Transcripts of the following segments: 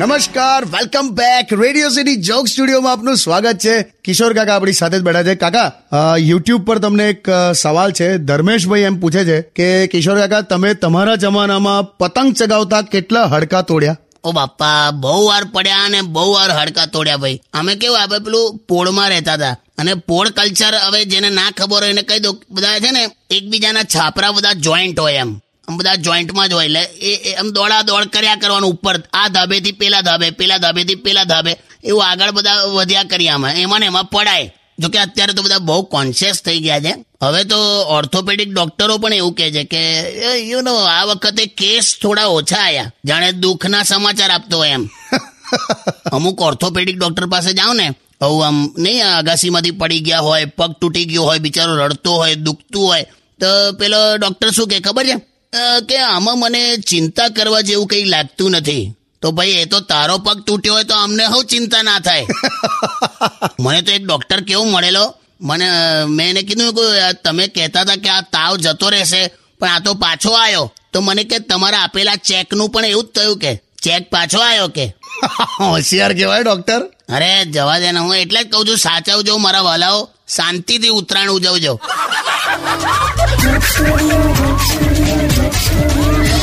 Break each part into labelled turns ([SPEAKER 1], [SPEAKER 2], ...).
[SPEAKER 1] નમસ્કાર welcome back radio city joke સ્ટુડિયોમાં આપનું સ્વાગત છે. કિશોર કાકા આપણી સાથે જ બેઠા છે. કાકા યુટ્યુબ પર તમને એક સવાલ છે. ધર્મેશભાઈ એમ પૂછે છે કે, કિશોર કાકા, તમે તમારા જમાનામાં પતંગ ચગાવતા કેટલા હડકા તોડ્યા?
[SPEAKER 2] ઓ બાપા, બહુ વાર પડ્યા અને બહુ વાર હડકા તોડ્યા ભાઈ. અમે કેવું આપણે પેલું પોળમાં રહેતા હતા. અને પોળ કલ્ચર હવે જેને ના ખબર હોય એને કહી દો બધા છે ને, એકબીજાના છાપરા બધા જોઈન્ટ હોય એમ. બધા જોઈન્ટમાં જ હોય એટલે એ આમ દોડા દોડ કર્યા કરવાનું ઉપર. આ ધાબેથી પેલા ધાબે પેલા ધાબેથી પેલા ધાબે. એવું આગળ બધા વધ્યા કર્યા આમાં. એમાં ને એમાં પડાય. જોકે અત્યારે તો બધા બહુ કોન્શિયસ થઈ ગયા છે. હવે તો ઓર્થોપેડિક ડોક્ટરો પણ એવું કહે છે કે યુ નો આ વખતે કેસ થોડા ઓછા આવ્યા જાણે દુઃખના સમાચાર આપતો હોય એમ. અમુક ઓર્થોપેડિક ડોક્ટર પાસે જાઓ ને આવું આમ નહીં અગાસીમાંથી પડી ગયા હોય પગ તૂટી ગયો હોય બિચારો રડતો હોય દુખતું હોય. તો પેલો ડોક્ટર શું કે ખબર છે? કે આમાં મને ચિંતા કરવા જેવું કંઈ લાગતું નથી. તો ભાઈ એ તો તારો પગ તૂટ્યો હોય તો અમને હું ચિંતા ના થાય. મને તો એક ડોક્ટર કેવું મળેલો? મને મેં એને કીધું કે તમે કહેતા હતા કે આ તાવ જતો રહેશે પણ આ તો પાછો આવ્યો તો મને કે તમારા આપેલા ચેકનું પણ એવું જ થયું કે? ચેક પાછો આવ્યો કે?
[SPEAKER 1] હોશિયાર કહેવાય ડોક્ટર.
[SPEAKER 2] અરે જવા દે ને હું એટલે જ કહું છું સાચવજો મારા વાલાઓ. શાંતિથી ઉત્તરાયણ ઉજવજો.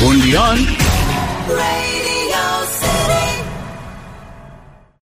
[SPEAKER 3] Only
[SPEAKER 4] on